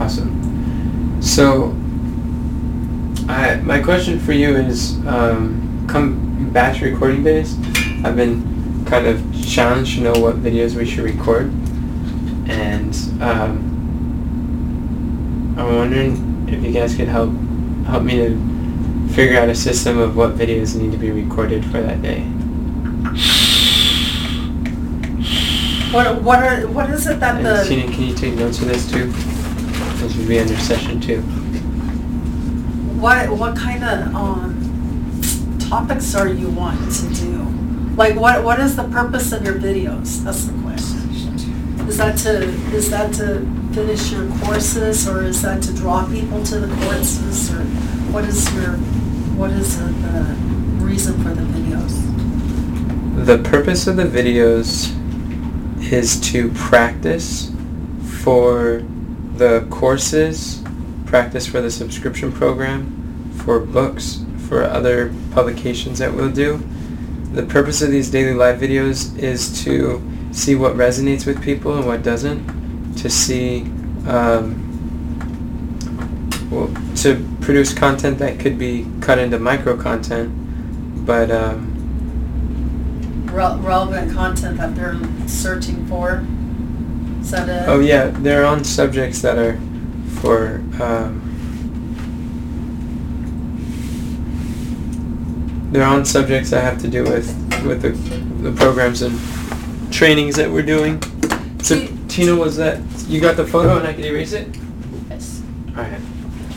Awesome. So, I, my question for you is, um, come batch recording days, I've been kind of challenged to know what videos we should record, and um, I'm wondering if you guys could help help me to figure out a system of what videos need to be recorded for that day. What, what are, what is it that And the, Tina, can you take notes of this too? This would be under session two. what, what kind of, um, topics are you wanting to do? Like, what, what is the purpose of your videos? That's the question. Is that to, is that to finish your courses, or is that to draw people to the courses, or what is your, what is the, the reason for the videos? The purpose of the videos is to practice for the courses, practice for the subscription program, for books, for other publications that we'll do. The purpose of these daily live videos is to see what resonates with people and what doesn't, to see, um, well, to produce content that could be cut into micro content, but um, Rel- Relevant content that they're searching for? Is that it? Oh yeah, they're on subjects that are for um, they're on subjects that have to do with with the, the programs and trainings that we're doing. So Do you- Tina, was that you got the photo and I can erase it? Yes. All right.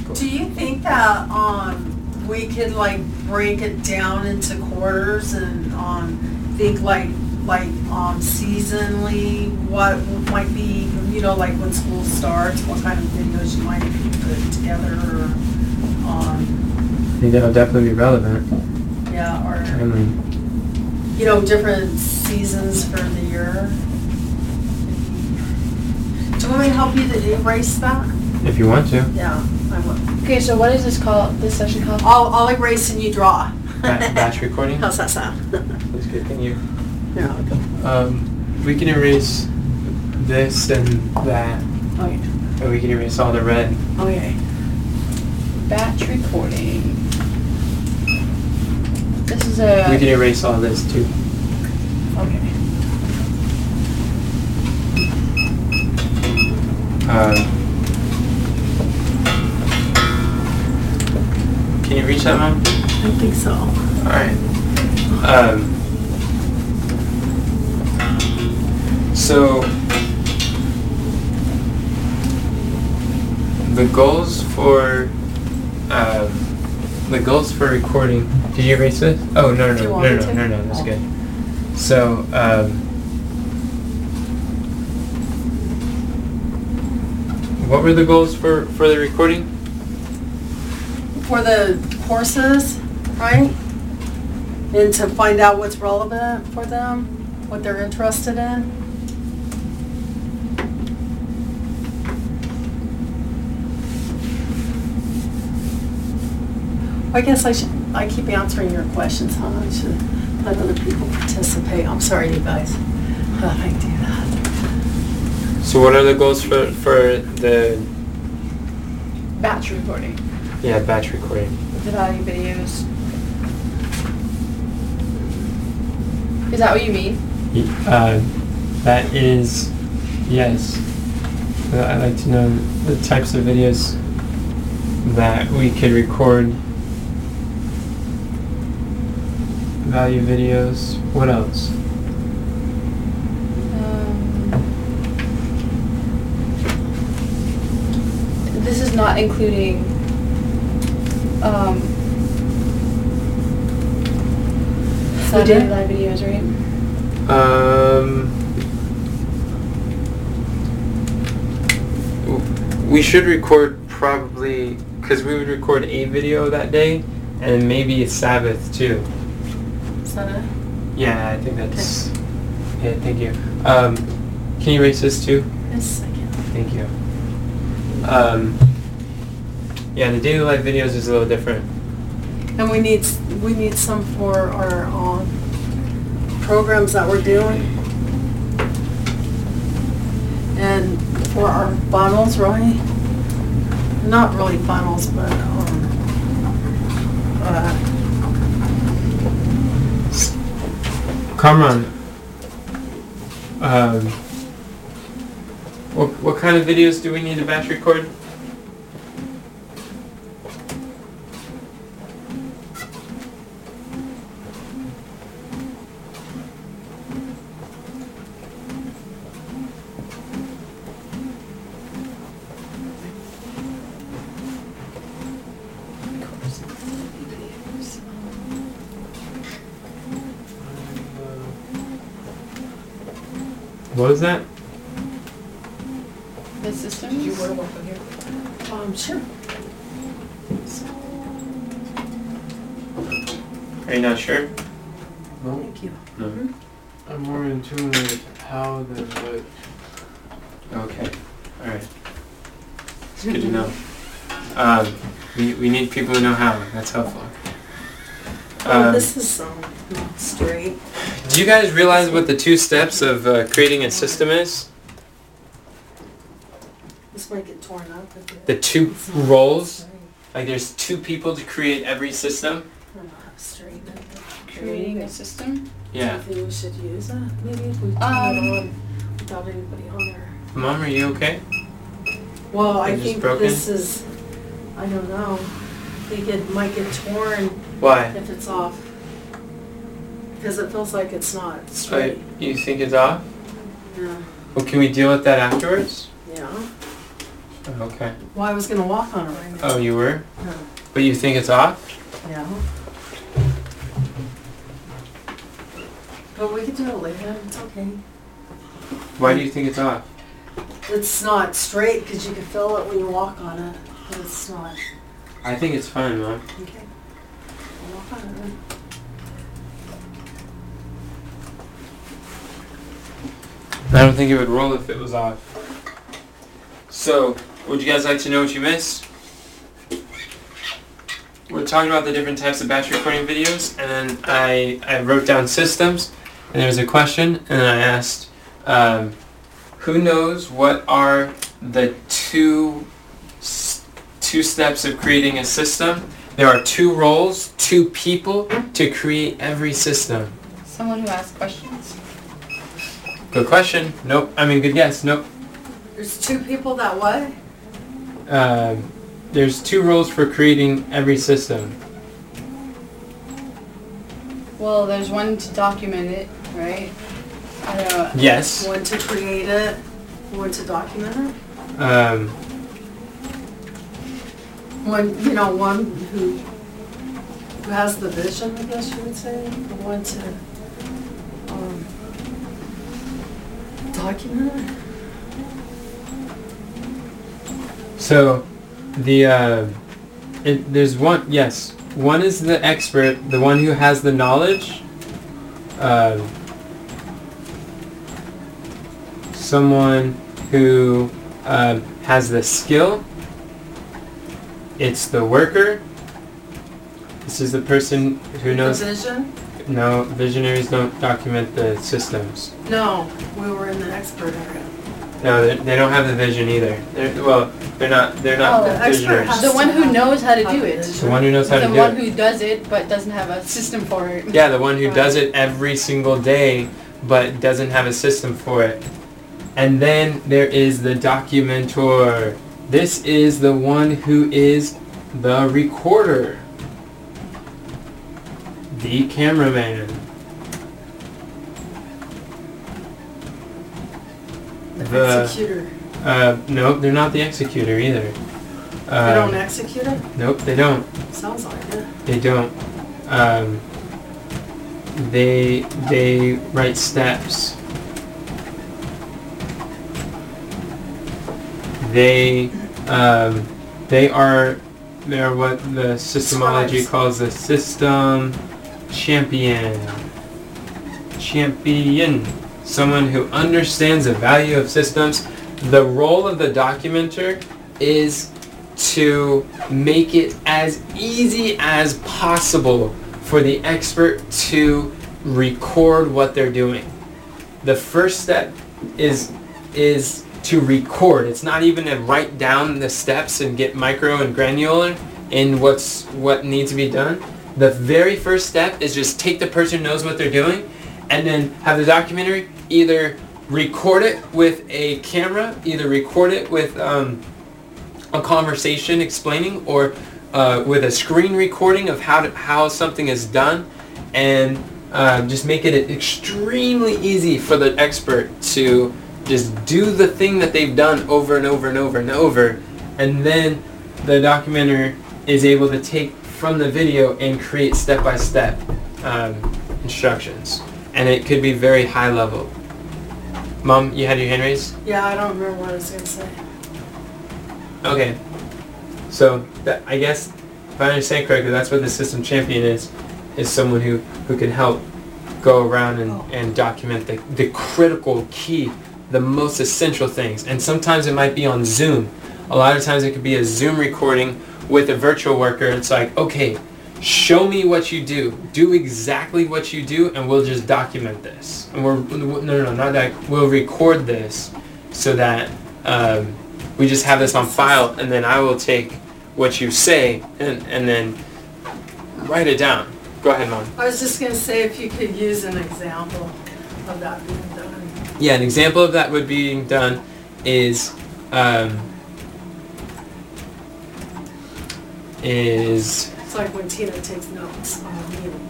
Cool. Do you think that, um, we could like break it down into quarters and, um, think like, like, um, seasonally, what might be, you know, like when school starts, what kind of videos you might put together or, um, I think that'll definitely be relevant. yeah, or, Timely. you know, different seasons for the year? Do you want me to help you to erase that? If you want to. Yeah, I will. Okay, so what is this called, this session called? I'll, I'll erase and you draw. Ba- batch recording? How's that sound? That's good. Can you? Yeah, okay. Um, we can erase this and that, Okay. and we can erase all the red. Okay. Batch recording. This is a. We can erase all this too. Okay. Um, can you reach that, Mom? I think so. All right. Um, so the goals for um, the goals for recording. Did you erase this? Oh no no no no no no no that's Oh. good. So um, what were the goals for for the recording? For the courses, right? And to find out what's relevant for them, what they're interested in. I guess I should, I keep answering your questions, huh? I should let other people participate. I'm sorry, you guys. I do that. So what are the goals for for the Batch recording. yeah batch recording? The value videos. Is that what you mean? Uh, that is, yes. Uh, I'd like to know the types of videos that we could record. Value videos. What else? Um, this is not including um, Saturday did? Night Live videos, right? Um, we should record probably because we would record a video that day and maybe a Sabbath too. Is that it? Yeah, I think that's. Yeah, thank you. Um, can you erase this too? Yes, I can. Thank you. Um, yeah, the daily life videos is a little different. And we need, we need some for our, um, programs that we're doing. And for our funnels, right? not really funnels, but, um, uh, Kamran, um, what, what kind of videos do we need to batch record? What was that? The systems? um, sure. Are you not sure? No, Thank you. No. I'm more in tune with how than what. Okay. All right. It's good to know. Um, we, we need people who know how. That's helpful. Oh, Um, this is, um, not straight. Do you guys realize what the two steps of uh, creating a system is? This might get torn up. The two roles? Like there's two people to create every system? Don't know how to straighten it. Creating a system? Do Yeah. you think we should use that? Maybe if we turn Um, it on without anybody on there. Mom, are you okay? Well, I It just think broken? this is, I don't know. I think it might get torn Why? if it's off. Because it feels like it's not straight. you think it's off? Yeah, Well, can we deal with that afterwards? yeah. Oh, Okay. Well, I was gonna walk on it right now. Oh, you were? Yeah. But you think it's off? Yeah. But we could do it later, it's okay. Why do you think it's off? It's not straight because you can feel it when you walk on it, but it's not. I think it's fine, Mom. Okay. I'll walk on it then. I don't think it would roll if it was off. So, would you guys like to know what you missed? We're talking about the different types of batch recording videos, and I, I wrote down systems, and there was a question, and I asked, um, who knows what are the two two steps of creating a system? There are two roles, two people to create every system. Someone who asks questions? Good question. Nope. I mean, good guess. Nope. There's two people that what? Um, there's two roles for creating every system. Well, there's one to document it, right? I don't know. Yes. One to create it, one to document it. Um, One, you know, one who, who has the vision, I guess you would say, the one to, um, so, the uh, it, there's one. Yes, one is the expert, the one who has the knowledge. Um, someone who um, has the skill. It's the worker. This is the person who knows. The vision? No, visionaries don't document the systems. No, we were in the expert area. No, they, they don't have the vision either. They're, well, they're not. They're not Oh, The expert visionaries. has The one who knows how to do it. The one who knows how The to do it. The one it. who does it but doesn't have a system for it. Yeah, the one who does it every single day, but doesn't have a system for it. And then there is the documentor. This is the one who is the recorder. The cameraman. The The- executor. Uh, nope, they're not the executor either. They don't Uh, execute it? nope, they don't. Sounds like it. They don't. Um, they they write steps. They um, they are they're what the systemology Scribes. calls the system champion. Champion. Someone who understands the value of systems. The role of the documenter is to make it as easy as possible for the expert to record what they're doing. The first step is is to record. It's not even to write down the steps and get micro and granular in what's what needs to be done. The very first step is just take the person who knows what they're doing and then have the documenter either record it with a camera, either record it with um, a conversation explaining or uh, with a screen recording of how, to, how something is done and uh, just make it extremely easy for the expert to just do the thing that they've done over and over and over and over. And then the documenter is able to take from the video and create step-by-step um, instructions and it could be very high level mom you had your hand raised Yeah, I don't remember what I was gonna say. Okay. So that, I guess if I understand correctly, that's what the system champion is, is someone who, who can help go around and, Oh. and document the, the critical key, the most essential things. And sometimes it might be on Zoom. A lot of times it could be a Zoom recording with a virtual worker. It's like, okay, show me what you do. Do exactly what you do and we'll just document this. And we're, no, no, no, not that. We'll record this so that um, we just have this on file and then I will take what you say and, and then write it down. Go ahead, Mom. I was just gonna say if you could use an example of that being done. Yeah, an example of that would being done is um, is It's like when Tina takes notes on a meeting.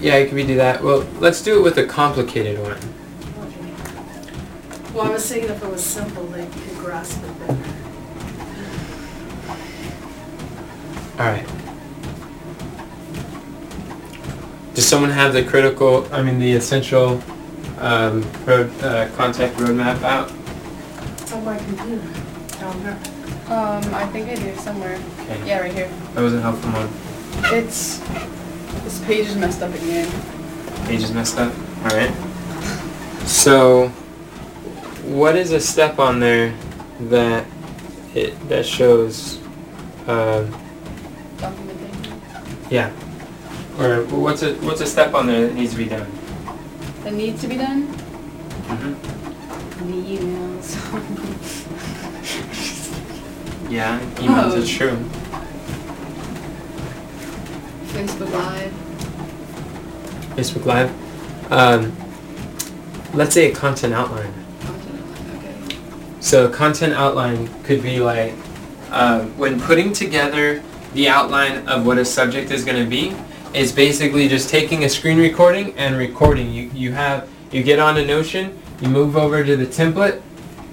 yeah, can we do that? Well, let's do it with a complicated one. Well, I was thinking if it was simple, they could grasp it better. All right. Does someone have the critical, I mean, the essential um, road uh, contact roadmap out? It's on my computer, down there. Um, I think I do somewhere. Okay. Yeah, right here. That wasn't helpful, Mom. It's, this page is messed up again. Page is messed up. All right. So, what is a step on there that it that shows? Uh, Documentation. yeah. Or what's a what's a step on there that needs to be done? That needs to be done? Mm-hmm. The emails. Yeah, emails. Oh. It's true. Facebook Live. Facebook Live. Um, let's say a content outline. Content outline, okay. So content outline could be like um, when putting together the outline of what a subject is going to be is basically just taking a screen recording and recording. You you have you get on a Notion, you move over to the template,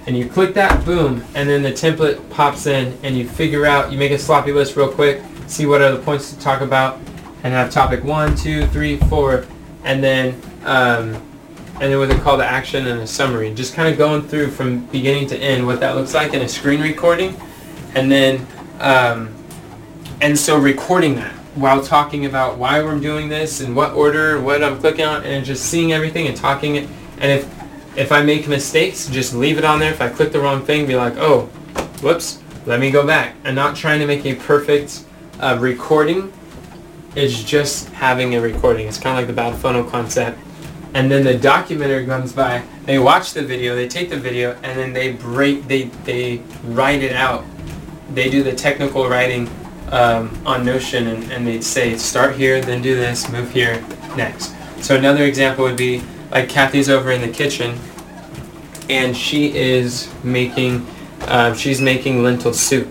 and you click that, boom, and then the template pops in, and you figure out you make a sloppy list real quick, see what are the points to talk about, and have topic one, two, three, four, and then um, and then with a call to action and a summary. Just kind of going through from beginning to end what that looks like in a screen recording, and then um, and so recording that while talking about why we're doing this and what order, what I'm clicking on, and just seeing everything and talking it. And if if I make mistakes, just leave it on there. If I click the wrong thing, be like, oh, whoops, let me go back. And not trying to make a perfect uh, recording. It's just having a recording. It's kind of like the bad funnel concept and then the documenter comes by they watch the video they take the video and then they break they they write it out they do the technical writing um, on notion and, and they say start here then do this move here next so another example would be like kathy's over in the kitchen and she is making uh, she's making lentil soup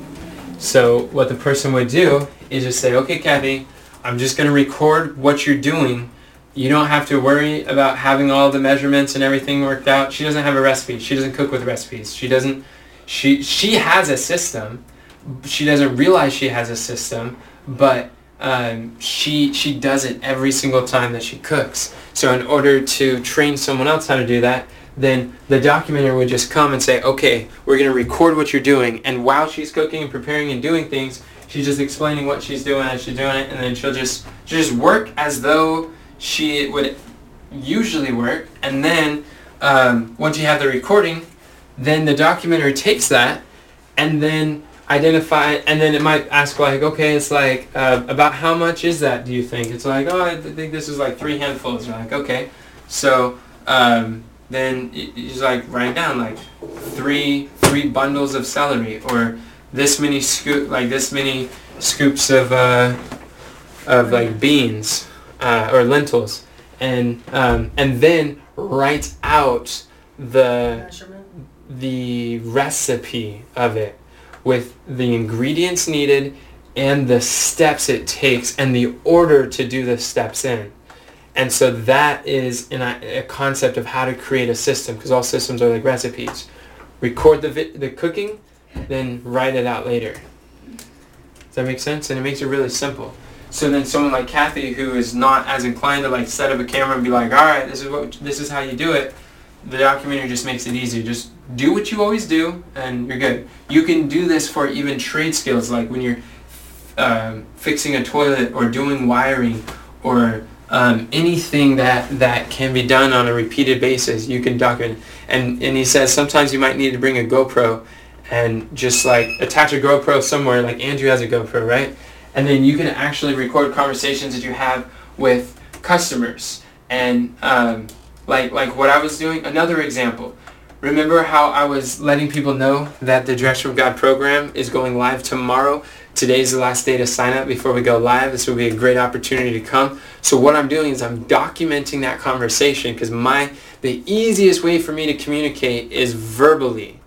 so what the person would do is just say okay kathy i'm just going to record what you're doing you don't have to worry about having all the measurements and everything worked out. She doesn't have a recipe. She doesn't cook with recipes. She doesn't she she has a system. She doesn't realize she has a system, but um, she she does it every single time that she cooks. So in order to train someone else how to do that, then the documenter would just come and say, okay, we're going to record what you're doing. And while she's cooking and preparing and doing things, she's just explaining what she's doing as she's doing it. And then she'll just, she'll just work as though she would usually work. And then um, once you have the recording, then the documenter takes that and then identify, and then it might ask like, okay, it's like, uh, about how much is that, do you think? It's like, oh, I think this is like three handfuls. You're like, okay. So um, then you just like write down like three three bundles of celery or this many scoop like this many scoops of uh, of like beans uh, or lentils and um, and then write out the the recipe of it with the ingredients needed and the steps it takes and the order to do the steps in. And so that is an, a concept of how to create a system because all systems are like recipes. Record the, vi- the cooking, then write it out later. Does that make sense? And it makes it really simple. So then someone like Kathy who is not as inclined to like set up a camera and be like, all right, this is what this is how you do it the documenter just makes it easier. Just do what you always do, and you're good. You can do this for even trade skills, like when you're um, fixing a toilet or doing wiring or um, anything that that can be done on a repeated basis. You can document. And and he says sometimes you might need to bring a GoPro and just like attach a GoPro somewhere. Like Andrew has a GoPro, right? And then you can actually record conversations that you have with customers and. Um, like like what I was doing. Another example. Remember how I was letting people know that the Direction of God program is going live tomorrow? Today's the last day to sign up before we go live. This will be a great opportunity to come. So what I'm doing is I'm documenting that conversation because my the easiest way for me to communicate is verbally.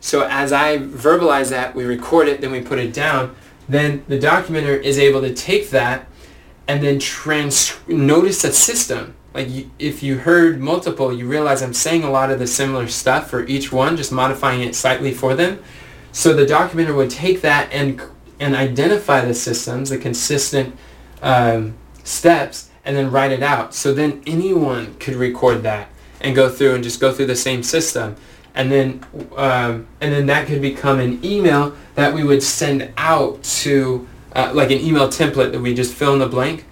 So as I verbalize that, we record it, then we put it down. Then the documenter is able to take that and then trans notice a system like you, if you heard multiple, you realize I'm saying a lot of the similar stuff for each one, just modifying it slightly for them. So the documenter would take that and and identify the systems, the consistent um, steps, and then write it out. So then anyone could record that and go through and just go through the same system, and then um, and then that could become an email that we would send out to uh, like an email template that we just fill in the blank,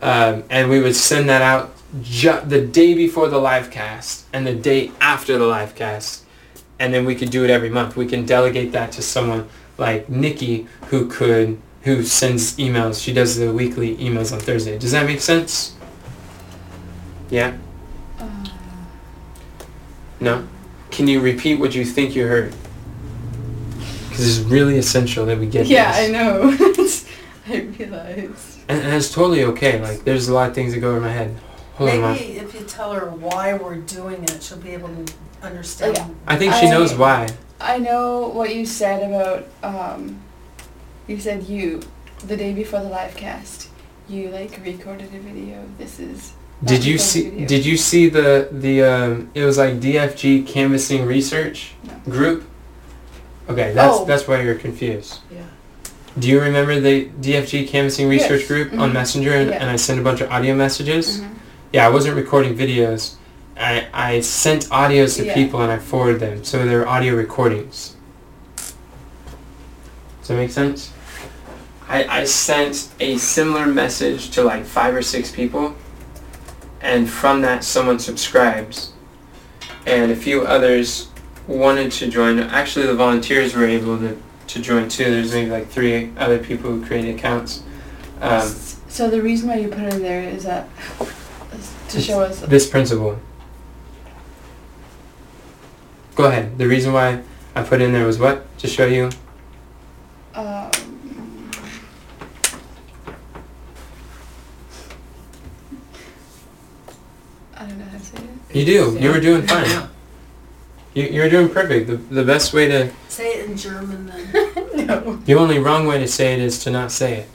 um, and we would send that out ju- the day before the live cast and the day after the live cast. And then we could do it every month. We can delegate that to someone like nikki who could who sends emails. She does the weekly emails on thursday. Does that make sense? Yeah? Uh, no? Can you repeat what you think you heard? Because it's really essential that we get yeah, this I know. I realize. and, and it's totally okay. Like there's a lot of things that go over my head hold on Mom. Maybe if you tell her why we're doing it, she'll be able to understand. Yeah. i think she I- knows why I know what you said about. Um, you said you the day before the live cast. You like recorded a video. This is. Did you see? Did you see the the? Um, it was like DFG canvassing research No. group. Okay, that's Oh. that's why you're confused. Yeah. Do you remember the DFG canvassing research Yes. group on Mhm. Messenger and, Yeah. and I sent a bunch of audio messages? Mhm. Yeah, I wasn't recording videos. I I sent audios to Yeah. people and I forwarded them, so they're audio recordings. Does that make sense? I, I sent a similar message to like five or six people, and from that someone subscribes, and a few others wanted to join. Actually, the volunteers were able to, to join too. There's maybe like three other people who created accounts. Um, So the reason why you put it in there is that is to show us. this principle. Go ahead. The reason why I put in there was what? To show you. Um, I don't know how to say it. You do. You were doing fine. You, you were doing perfect. The, the best way to, Say it in German then. no. the only wrong way to say it is to not say it.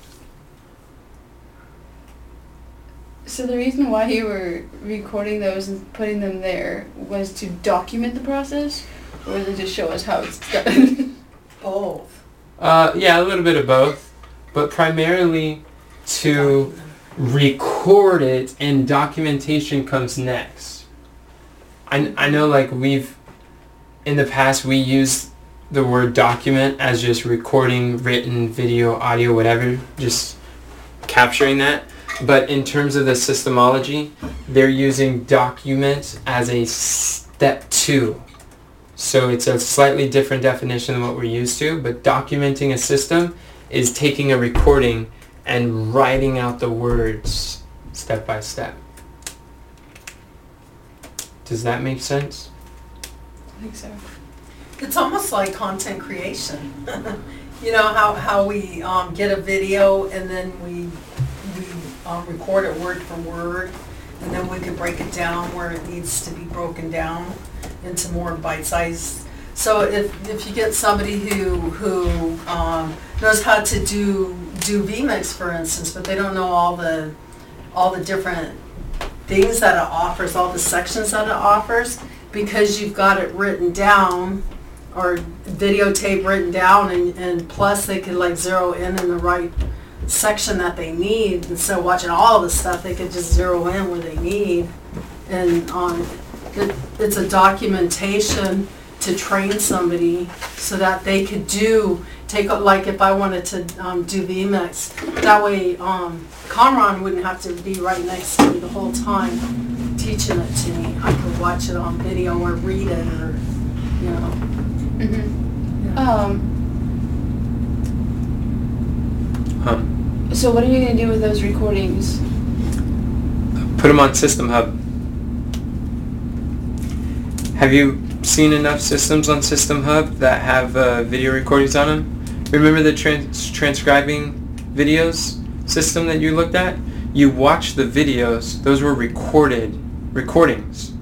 So the reason why you were recording those and putting them there was to document the process, or was it to show us how it's done? Both. Uh, yeah, a little bit of both, but primarily to record it and documentation comes next. I, I know like we've in the past we use the word document as just recording written video audio whatever just capturing that but in terms of the systemology they're using document as a step two so it's a slightly different definition than what we're used to but documenting a system is taking a recording and writing out the words step by step. Does that make sense? I think so. It's almost like content creation. You know, how, how we, um, get a video and then we, um, record it word for word. And then we could break it down where it needs to be broken down into more bite-sized. So if, if you get somebody who, who, um, knows how to do, do VMix, for instance, but they don't know all the, all the different things that it offers, all the sections that it offers, because you've got it written down or videotape written down and, and plus they could like zero in in the right section that they need. Instead of watching all the stuff, they could just zero in where they need. And um, it, it's a documentation to train somebody so that they could do, take, a- like if I wanted to um, do VMix, that way um, Comron wouldn't have to be right next to me the whole time teaching it to me. I could watch it on video or read it or, you know. Mm-hmm. yeah. Um, Um, so what are you gonna do with those recordings? put them on System Hub. Have you seen enough systems on System Hub that have uh, video recordings on them? Remember the trans- transcribing videos system that you looked at? You watched the videos; those were recorded recordings.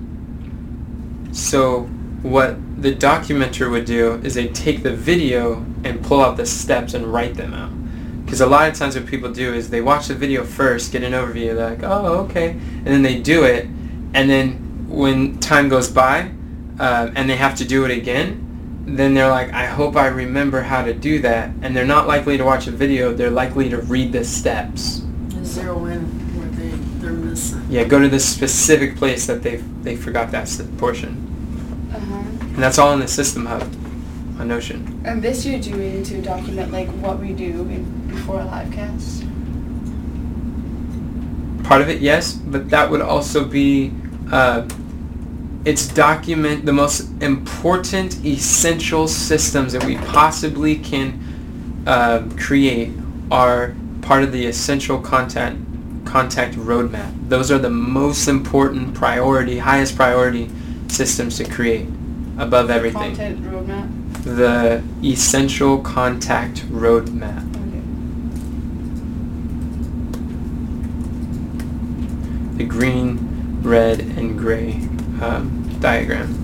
So what the documenter would do is they take the video and pull out the steps and write them out. Because a lot of times what people do is they watch the video first, get an overview, they're like, oh, okay, and then they do it, and then when time goes by, uh, and they have to do it again, then they're like, I hope I remember how to do that, and they're not likely to watch a video, they're likely to read the steps. And zero in where they, they're missing. Yeah, go to the specific place that they they forgot that portion, Uh-huh. and that's all in the System Hub on Notion. And this you're doing to document like what we do in, before a live cast. part of it, yes, but that would also be uh, it's document the most important essential systems that we possibly can uh, create are part of the essential contact contact roadmap. Those are the most important priority, highest priority systems to create above everything. Content roadmap. The essential contact roadmap. Okay. the green, red, and gray um, diagram.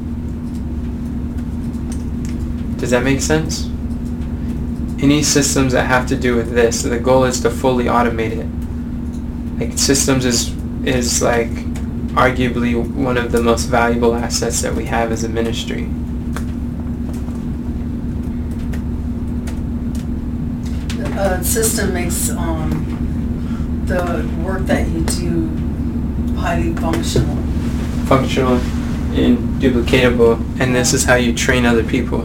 Does that make sense? Any systems that have to do with this, the goal is to fully automate it. Like systems is is like arguably one of the most valuable assets that we have as a ministry. A system makes, um, the work that you do highly functional. functional and duplicatable and this is how you train other people.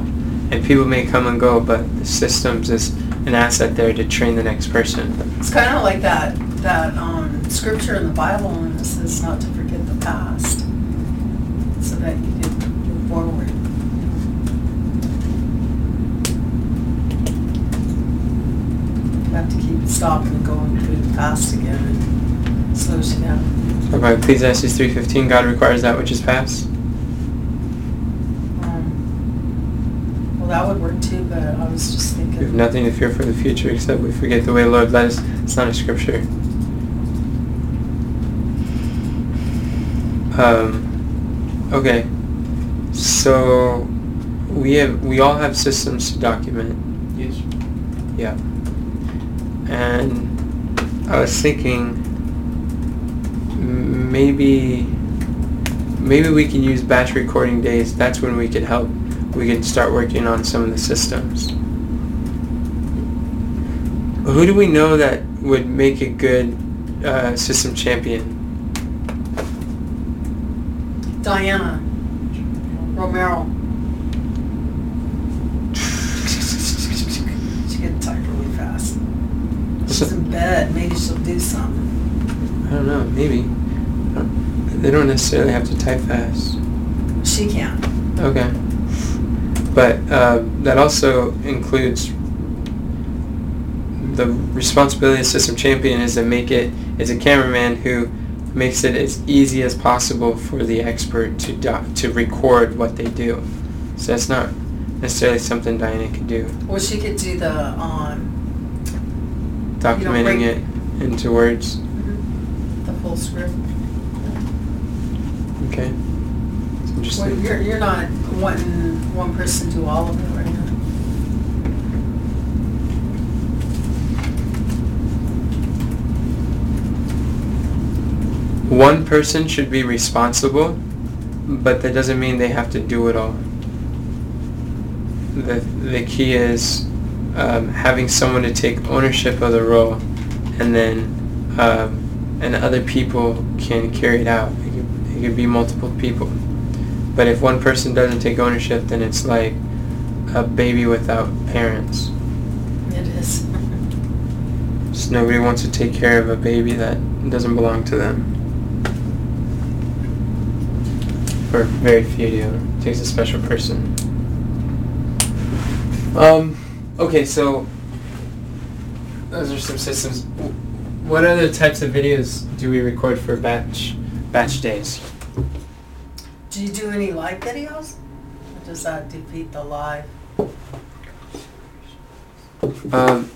And people may come and go but the systems is an asset there to train the next person. It's kind of like that, that, um, scripture in the Bible it says not to forget the past, so that you can move forward. You have to keep stopping and going through the past again, and slows you down. so by ecclesiastes 3.15 god requires that which is past Um, Well, that would work too, but I was just thinking... we have nothing to fear for the future except we forget the way the lord led us it's not a scripture um, okay so we have we all have systems to document Yes. Yeah. And I was thinking maybe maybe we can use batch recording days. That's when we could help. We can start working on some of the systems. Who do we know that would make a good uh, system champion? Diana Romero. She can type really fast. She's in bed, maybe she'll do something. I don't know. Maybe. They don't necessarily have to type fast. She can. Okay. But uh, that also includes the responsibility of system champion is to make it is a cameraman who makes it as easy as possible for the expert to doc- to record what they do. So that's not necessarily something Diana could do. Well, she could do the, um, Documenting break- it into words. Mm-hmm. the full script. Okay. It's Well, interesting. you're, you're not wanting one person to do all of it right now. One person should be responsible, but that doesn't mean they have to do it all. The, the key is um, having someone to take ownership of the role and then um, and other people can carry it out. It could, it could be multiple people. But if one person doesn't take ownership, then it's like a baby without parents. It is. Just nobody wants to take care of a baby that doesn't belong to them. Or very few do. It takes a special person. Um, okay, so those are some systems. What other types of videos do we record for batch batch days? Do you do any live videos? Or does that defeat the live? Um,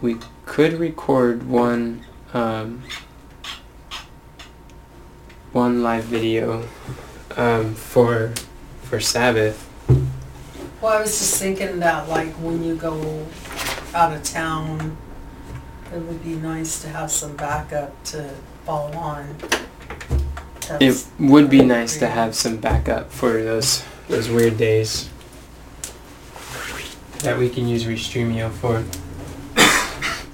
we could record one um, one live video um, for for Sabbath. Well, I was just thinking that like when you go out of town, it would be nice to have some backup to follow on. It That's- would be nice to have some backup for those those weird days that we can use Restream.io for.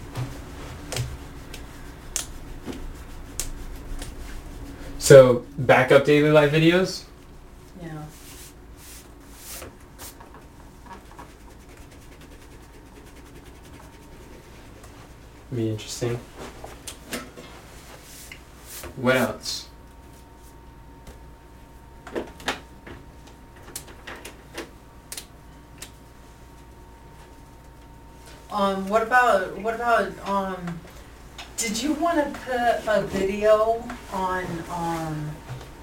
So backup daily live videos. Yeah. Be interesting. What else? Um, what about, what about, um, did you wanna put a video on, um,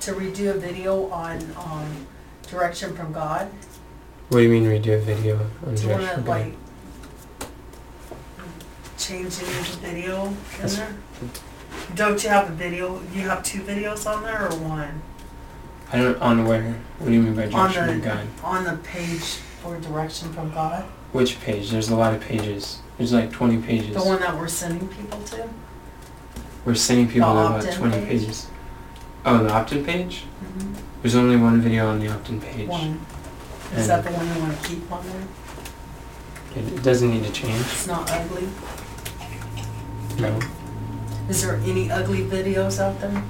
to redo a video on, um, direction from God? What do you mean redo a video on Do you wanna Direction like Guide? change any of the video in That's- there? Don't you have a video, you have two videos on there or one? I don't on where. What do you mean by On Direction the, from God? on the page for direction from God? Which page? There's a lot of pages. There's like 20 pages. The one that we're sending people to? We're sending people The to about opt-in 20 page? pages. Oh, the opt-in page? Mhm. There's only one video on the opt-in page. One. Is And- that the one you wanna keep on there? It, it doesn't need to change. It's not ugly? No. Is there any ugly videos out there?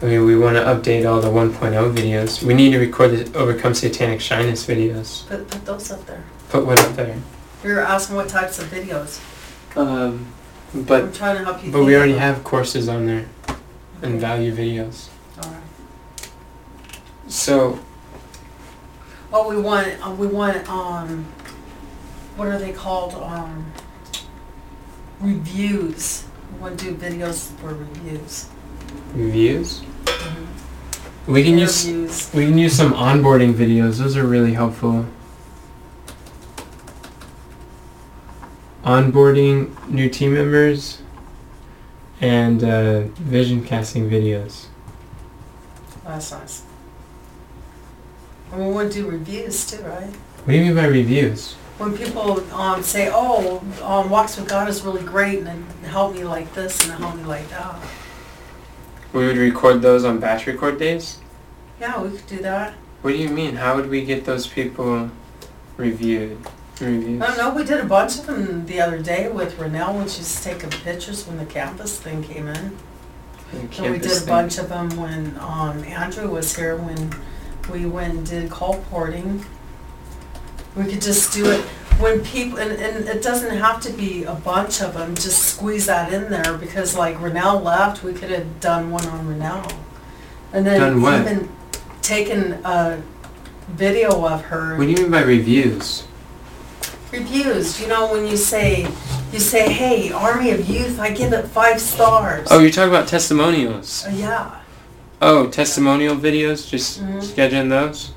I mean, we want to update all the 1.0 videos. We need to record the Overcome Satanic Shyness videos. Put, put those up there. Put what up there? You're asking what types of videos. Um, but I'm trying to help you but we already have courses on there and value videos. Alright. So Oh, we want, uh, we want, um, what are they called, um, reviews. We want to do videos for reviews. reviews. We can use we can use some onboarding videos. Those are really helpful. Onboarding new team members and uh, vision casting videos. That's nice. And we want to do reviews too, right? What do you mean by reviews? When people, um, say, oh, um, Walks with God is really great and it helped me like this and it helped me like that. We would record those on batch record days? Yeah, we could do that. What do you mean? How would we get those people reviewed? Reviews? I don't know, we did a bunch of them the other day with Renell when she's taking pictures when the campus thing came in. And And we did a thing. bunch of them when, um, Andrew was here, when we went and did call porting. We could just do it when people, and, and it doesn't have to be a bunch of them, just squeeze that in there, because like Renell left, we could have done one on Renell. And then Done what? even taken a video of her. What do you mean by reviews? Reviews, you know, when you say, You say, hey, Army of Youth, I give it five stars. Oh, you're talking about testimonials. Uh, yeah. Oh, testimonial videos. Just Mhm. scheduling those.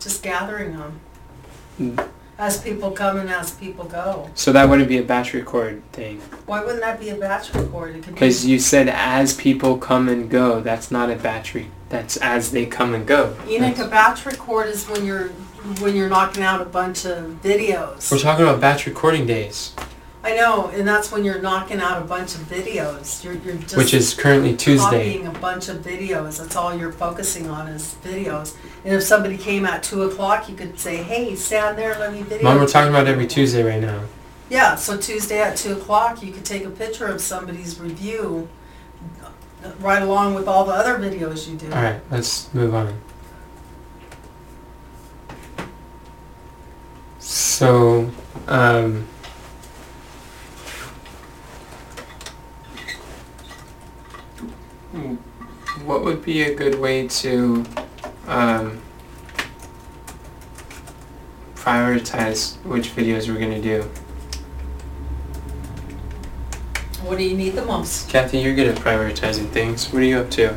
Just gathering them. Mm. As people come and as people go. So that wouldn't be a batch record thing. Why wouldn't that be a batch record? It could be. Because you said as people come and go. That's not a batch re- That's as they come and go. Enoch, That's- a batch record is when you're when you're knocking out a bunch of videos. We're talking about batch recording days, I know, and that's when you're knocking out a bunch of videos. You're you're just which is currently Tuesday. copying a bunch of videos. That's all you're focusing on is videos. And if somebody came at two o'clock, you could say, "Hey, stand there, let me video." Mom, we're talking about every Tuesday right now. Yeah, so Tuesday at two o'clock, you could take a picture of somebody's review, uh, right along with all the other videos you do. All right, let's move on. So, um, what would be a good way to um, prioritize which videos we're gonna do? What do you need the most? Kathy, you're good at prioritizing things. What are you up to?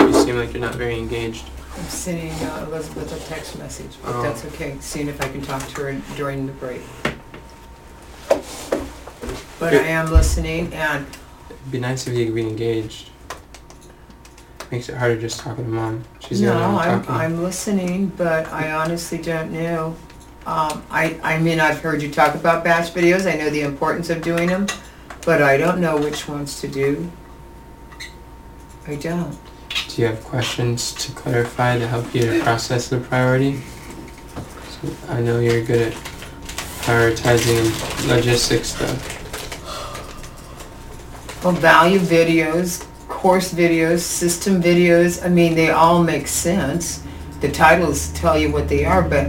You seem like you're not very engaged. I'm sending uh, Elizabeth a text message, but Oh. that's okay, seeing if I can talk to her during the break. But I am listening and It'd be nice if you could be engaged. Makes it harder just talking to mom. She's the No, only one I'm, talking. I'm listening, but I honestly don't know. Um, I, I mean, I've heard you talk about batch videos, I know the importance of doing them, but I don't know which ones to do. I don't. Do you have questions to clarify to help you to process the priority? So I know you're good at prioritizing logistics stuff. Well, value videos, course videos, system videos, I mean, they all make sense. The titles tell you what they are, but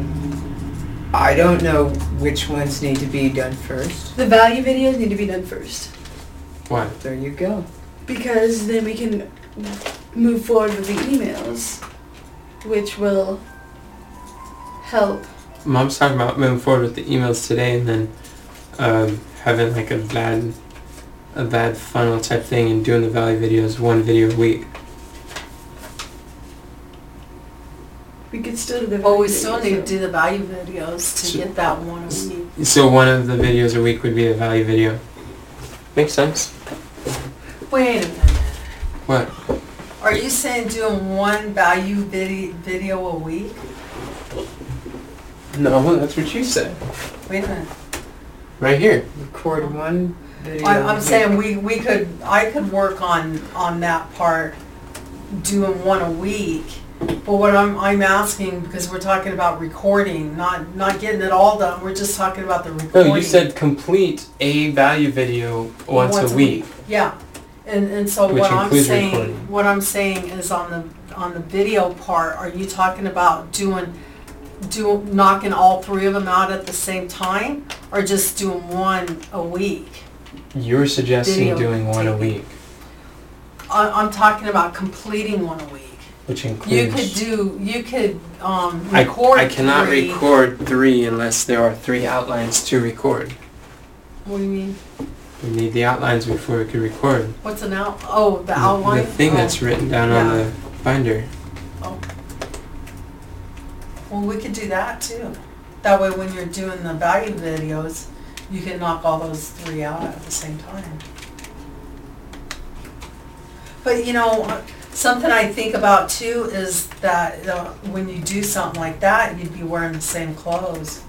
I don't know which ones need to be done first. The value videos need to be done first Why? There you go. because then we can move forward with the emails, which will help. Mom's talking about moving forward with the emails today and then um, having like a bad a bad funnel type thing and doing the value videos one video a week. We could still do the. Well, we value still videos, need to do the value videos to So- get that one a week. So one of the videos a week would be a value video. Makes sense. Wait a minute. What? Are you saying doing one value vidi- video a week? No, that's what you said. Wait a minute. Right here. Record one video. I, I'm saying we, we could, I could work on, on that part, doing one a week. But what I'm, I'm asking, because we're talking about recording, not, not getting it all done, we're just talking about the recording. No, recording. you said complete a value video once, a week. Yeah, and, and so Which what I'm includes saying, recording. what I'm saying is on the, on the video part, are you talking about doing, do, knocking all three of them out at the same time? Or just doing one a week? You're suggesting Video doing one a taping. week, I, I'm talking about completing one a week. which includes. You could do, you could, um, I, record I cannot three- record three unless there are three outlines to record. What do you mean? We need the outlines before we can record. What's an out, oh, the The- outline? The thing Oh, that's written down on Yeah. the binder. Well, we could do that too. That way when you're doing the value videos, you can knock all those three out at the same time. But you know, something I think about too is that uh, when you do something like that, you'd be wearing the same clothes.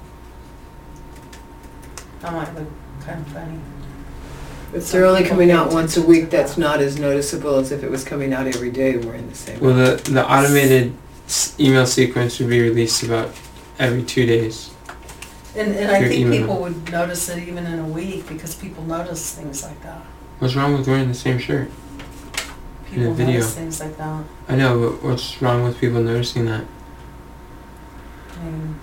That might look kind of funny. If they're only coming out once a week, that's not as noticeable as if it was coming out every day wearing the same. Well, the, the automated s- email sequence would be released about every two days. And, and I Your think email. people would notice it even in a week because people notice things like that. What's wrong with wearing the same shirt? In a People video. notice things like that. I know, but what's wrong with people noticing that? I mean,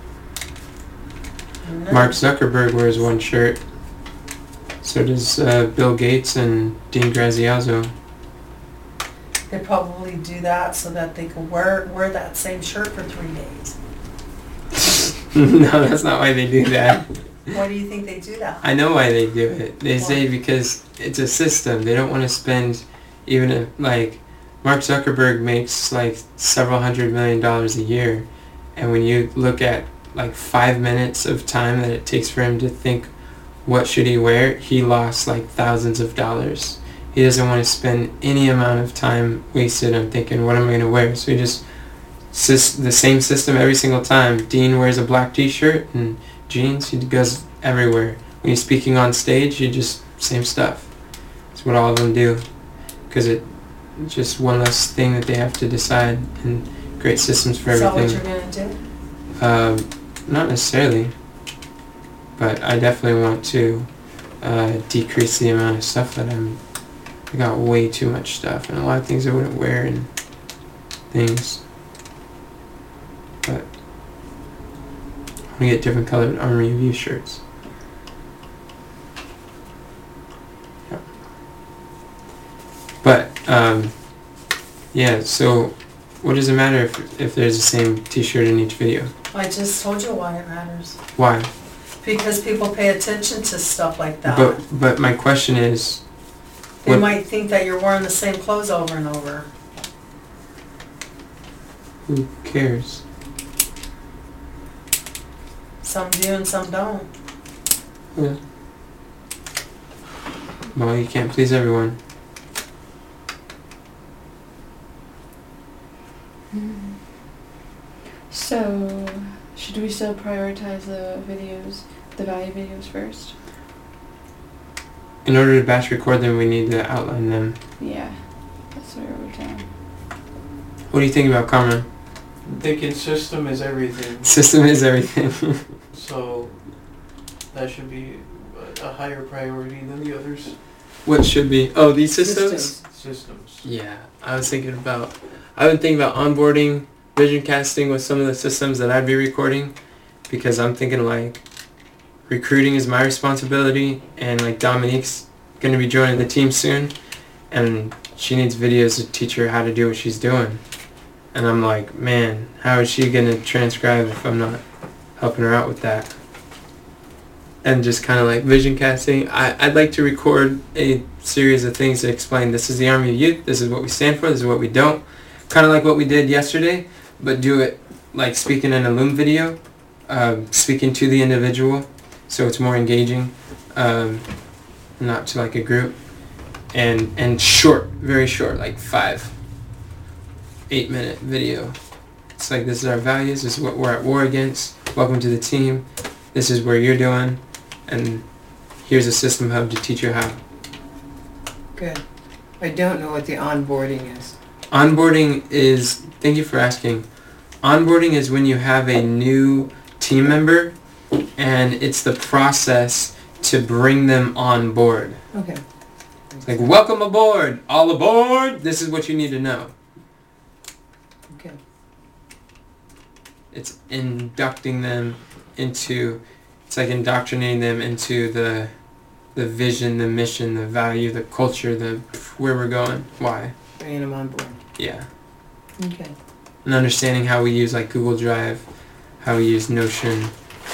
I don't know. Mark Zuckerberg wears one shirt. So does uh, Bill Gates and Dean Graziosi. They probably do that so that they can wear, wear that same shirt for three days. no, that's not why they do that. Why do you think they do that? I know why they do it. They say because it's a system. They don't want to spend even if like Mark Zuckerberg makes like several hundred million dollars a year, and when you look at like five minutes of time that it takes for him to think what should he wear, he lost like thousands of dollars. He doesn't want to spend any amount of time wasted on thinking what am I going to wear. So he just the same system every single time. Dean wears a black T-shirt and jeans. He goes everywhere. When he's speaking on stage, he just same stuff. It's what all of them do, because it it's just one less thing that they have to decide and great systems for Is that what everything. you're gonna do? Um, not necessarily, but I definitely want to uh, decrease the amount of stuff that I'm. I got way too much stuff and a lot of things I wouldn't wear and things. But To get different colored Army of Youth shirts. Yep. But um, yeah, so what does it matter if if there's the same T-shirt in each video? I just told you why it matters. Why? Because people pay attention to stuff like that. But but my question is, They what- might think that you're wearing the same clothes over and over. who cares? Some do and some don't. Yeah. Well, you can't please everyone. Mm-hmm. So, should we still prioritize the videos, the value videos first? In order to batch record them, we need to outline them. Yeah, that's what I wrote down. What do you think about Carmen? Thinking system is everything, System is everything. so that should be a- a higher priority than the others. what should be? Oh, these systems. Systems. Yeah, I was thinking about. I've been thinking about onboarding, vision casting with some of the systems that I'd be recording, because I'm thinking like, recruiting is my responsibility, and like Dominique's gonna be joining the team soon, and she needs videos to teach her how to do what she's doing, and I'm like, man, how is she gonna transcribe if I'm not helping her out with that? And just kind of like vision casting. I, I'd like to record a series of things to explain this is the Army of Youth, this is what we stand for, this is what we don't. Kind of like what we did yesterday, but do it like speaking in a Loom video, um, speaking to the individual, so it's more engaging, um, not to like a group, and and short, very short, like five, eight minute video. It's like this is our values, this is what we're at war against. Welcome to the team. This is where you're doing, and here's a system hub to teach you how. Good. I don't know what the onboarding is. Onboarding is, thank you for asking. Onboarding is when you have a new team member and it's the process to bring them on board. Okay. Like, welcome aboard! All aboard! This is what you need to know. Okay. It's inducting them into, it's like indoctrinating them into the, the vision, the mission, the value, the culture, the where we're going, why. Bringing them on board. Yeah. Okay. and understanding how we use like Google Drive, how we use Notion,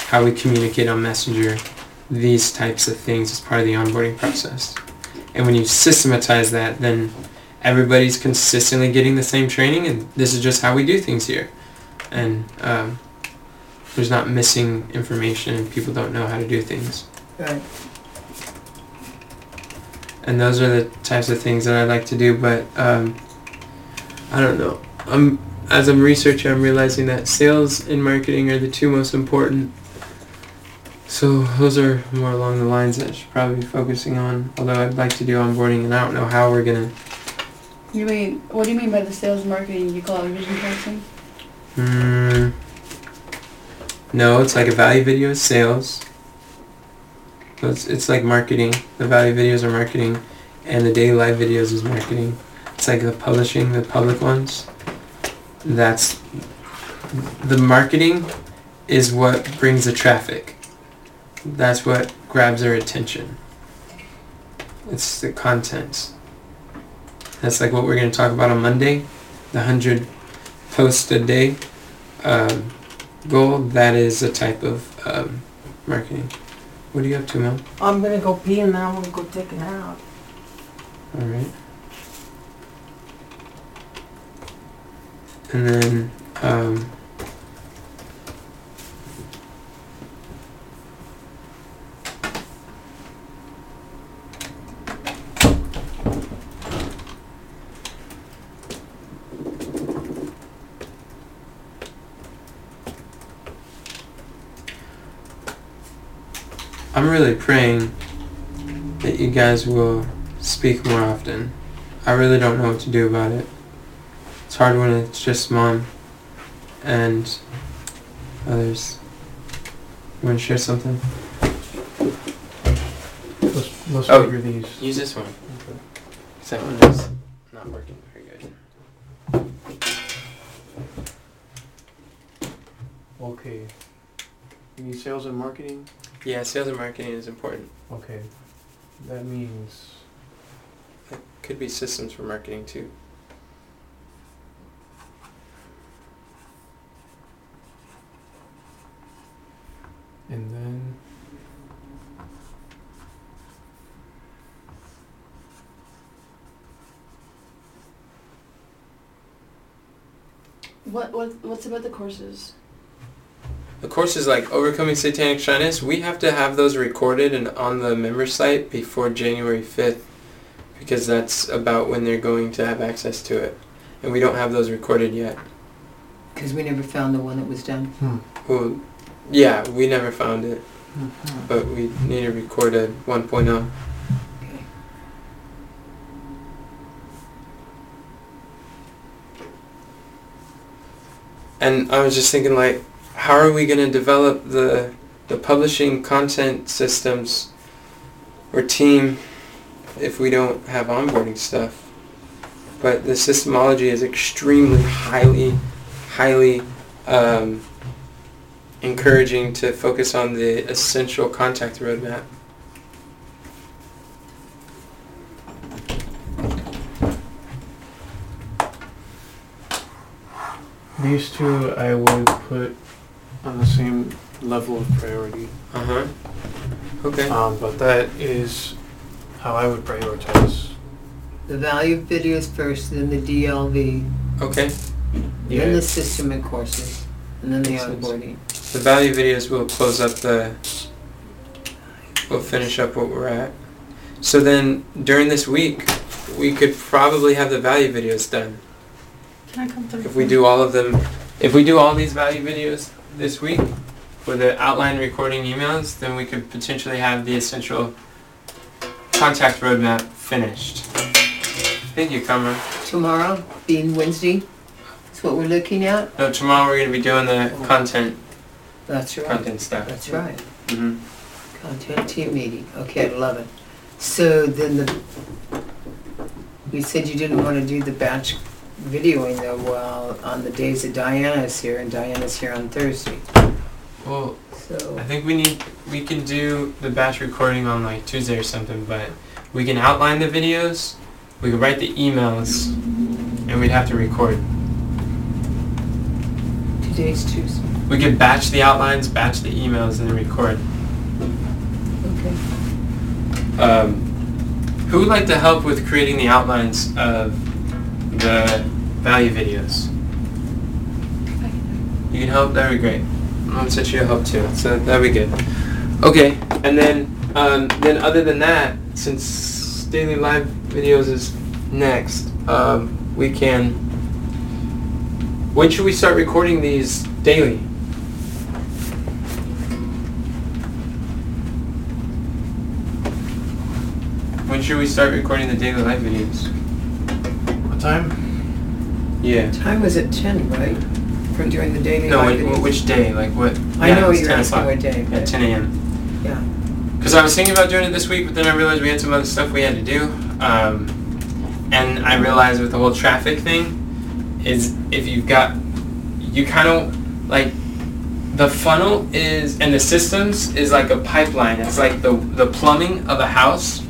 how we communicate on Messenger, these types of things as part of the onboarding process. And when you systematize that, then everybody's consistently getting the same training, and this is just how we do things here. And um, there's not missing information, and people don't know how to do things. Right. and those are the types of things that I like to do. But um, I don't know. I'm as I'm researching, I'm realizing that sales and marketing are the two most important. So those are more along the lines that I should probably be focusing on. Although I'd like to do onboarding, and I don't know how we're gonna. You mean, what do you mean by the sales marketing? You call it vision casting? Mm, no, it's like a value video is sales. So it's, it's like marketing. The value videos are marketing, and the daily live videos is marketing. It's like the publishing, the public ones. That's the marketing is what brings the traffic. That's what grabs their attention. It's the content. That's like what we're going to talk about on Monday, the 100 posts a day um, goal. That is a type of um, marketing. What do you up to, Mel? I'm gonna go pee and then I'm gonna go take a nap. All right. And then, um, really praying that you guys will speak more often. I really don't know what to do about it. It's hard when it's just mom and others. You want to share something? Let's, let's Oh. figure these. Use this one. Because that one is not working very good. Okay. You need sales and marketing? Yeah, sales and marketing is important. Okay. That means It could be systems for marketing too. and then What what what's about the courses? The courses like Overcoming Satanic Shyness, we have to have those recorded and on the member site before January 5th because that's about when they're going to have access to it. And we don't have those recorded yet. Because we never found the one that was done. Well, yeah, we never found it, Hmm. but we need to record a oh. 1.0. Okay. And I was just thinking like, how are we going to develop the the publishing content systems or team if we don't have onboarding stuff? But the systemology is extremely highly, highly um, encouraging to focus on the essential contact roadmap. these two I would put on the same level of priority. Uh huh. Okay. Um, but that is how I would prioritize. The value videos first, then the DLV, Okay. then the system and courses, and then the Makes sense. onboarding. The value videos will close up the. We'll finish up what we're at. So then, during this week, we could probably have the value videos done. Can I come through? If we do all of them, if we do all these value videos this week with the outline recording emails, then we could potentially have the essential contact roadmap finished. Thank you, Kamra. Tomorrow, being Wednesday, that's what we're looking at? No, tomorrow we're going to be doing the content That's right. content stuff. That's right. hmm Content team meeting, okay, at eleven. So then the, you said you didn't want to do the batch videoing though, while on the days that Diana's here, and Diana's here on Thursday, Well, so. I think we need we can do the batch recording on like Tuesday or something, but we can outline the videos, we can write the emails, and we'd have to record. Today's Tuesday, We could batch the outlines, batch the emails, and then record. okay. Um, who would like to help with creating the outlines of the value videos? You can help. That'd be great. I'm you to help too. So that'd be good. Okay, and then um, then other than that, since daily live videos is next, um, we can. When should we start recording these daily? When should we start recording the daily live videos? What time? Yeah. Time was at ten, right? For during the daily No, when, which day? Like what? I yeah, know it's you're 10 asking o'clock. what day, but- 10 a.m. Yeah, Because I was thinking about doing it this week, but then I realized we had some other stuff we had to do. Um, and I realized with the whole traffic thing, is if you've got, you kind of like, the funnel is and the systems is like a pipeline. It's like the the plumbing of a house,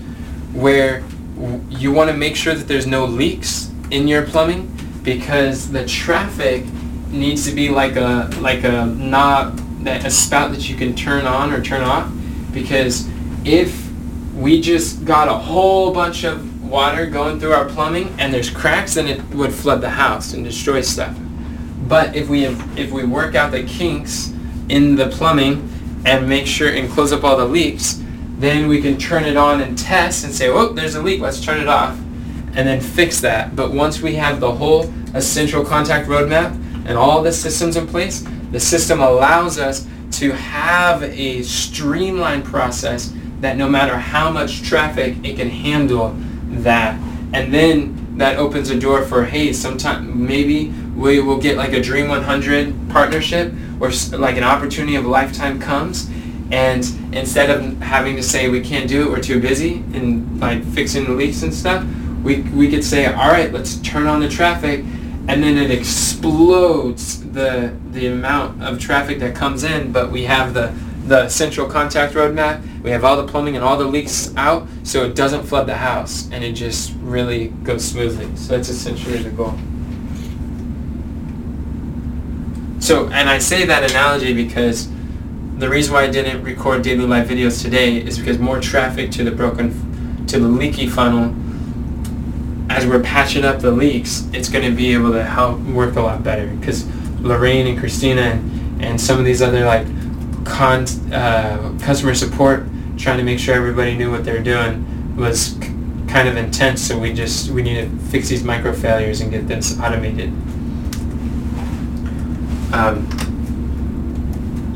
where w- you want to make sure that there's no leaks in your plumbing, because the traffic needs to be like a like a knob that a spout that you can turn on or turn off. Because if we just got a whole bunch of water going through our plumbing and there's cracks, then it would flood the house and destroy stuff. But if we if we work out the kinks in the plumbing and make sure and close up all the leaks, then we can turn it on and test and say, oh, there's a leak, let's turn it off, and then fix that. But once we have the whole essential contact roadmap and all the systems in place, the system allows us to have a streamlined process that no matter how much traffic, it can handle that. And then that opens a door for, hey, sometime maybe we will get like a Dream 100 partnership or like an opportunity of a lifetime comes and instead of having to say we can't do it, we're too busy and like fixing the leaks and stuff, we, we could say, all right, let's turn on the traffic and then it explodes the the amount of traffic that comes in, but we have the the central contact roadmap, we have all the plumbing and all the leaks out, so it doesn't flood the house and it just really goes smoothly. So that's essentially the goal. So, and I say that analogy because the reason why I didn't record daily live videos today is because more traffic to the broken, to the leaky funnel, as we're patching up the leaks, it's going to be able to help work a lot better. Because Lorraine and Christina and, some of these other like con, uh, customer support trying to make sure everybody knew what they were doing was k- kind of intense. So we just we need to fix these micro failures and get this automated. Um,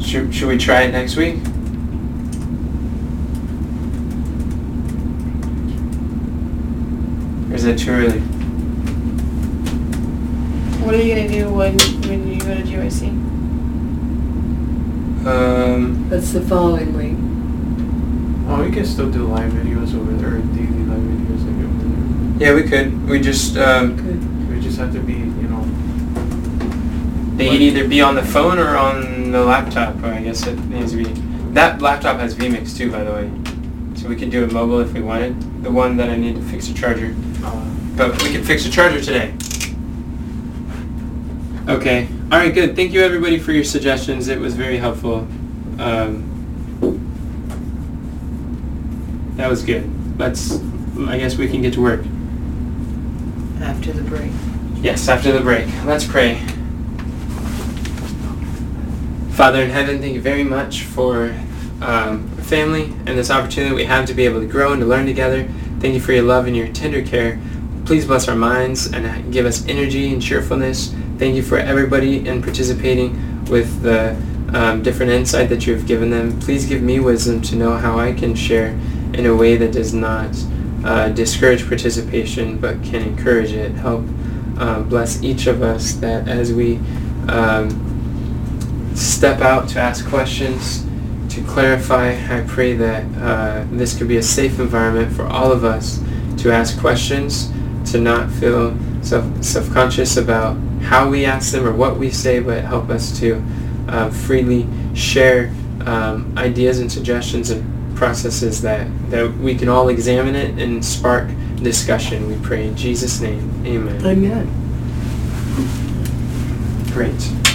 should, should we try it next week? Is it too early? What are you gonna do when when you go to GYC? Um, That's the following week. Oh, we can still do live videos over there, or daily live videos like over yeah, we could. We just um, Good. there. We just have to be, you know, they could either be on the phone or on the laptop. Or I guess it needs to be. That laptop has vMix too, by the way. So we could do it mobile if we wanted. The one that I need to fix the charger. Uh, But we can fix the charger today. Okay. All right. Good. Thank you, everybody, for your suggestions. It was very helpful. Um, that was good. Let's. I guess we can get to work. After the break. Yes, after the break. Let's pray. Father in heaven, thank you very much for um, family and this opportunity we have to be able to grow and to learn together. Thank you for your love and your tender care. Please bless our minds and give us energy and cheerfulness. Thank you for everybody in participating with the um, different insight that you have given them. Please give me wisdom to know how I can share in a way that does not uh, discourage participation but can encourage it. Help uh, bless each of us that as we um, step out to ask questions, to clarify, I pray that uh, this could be a safe environment for all of us to ask questions, to not feel self- self-conscious about how we ask them or what we say, but help us to uh, freely share um, ideas and suggestions and processes that, that we can all examine it and spark discussion. We pray in Jesus' name. Amen. Amen. Great.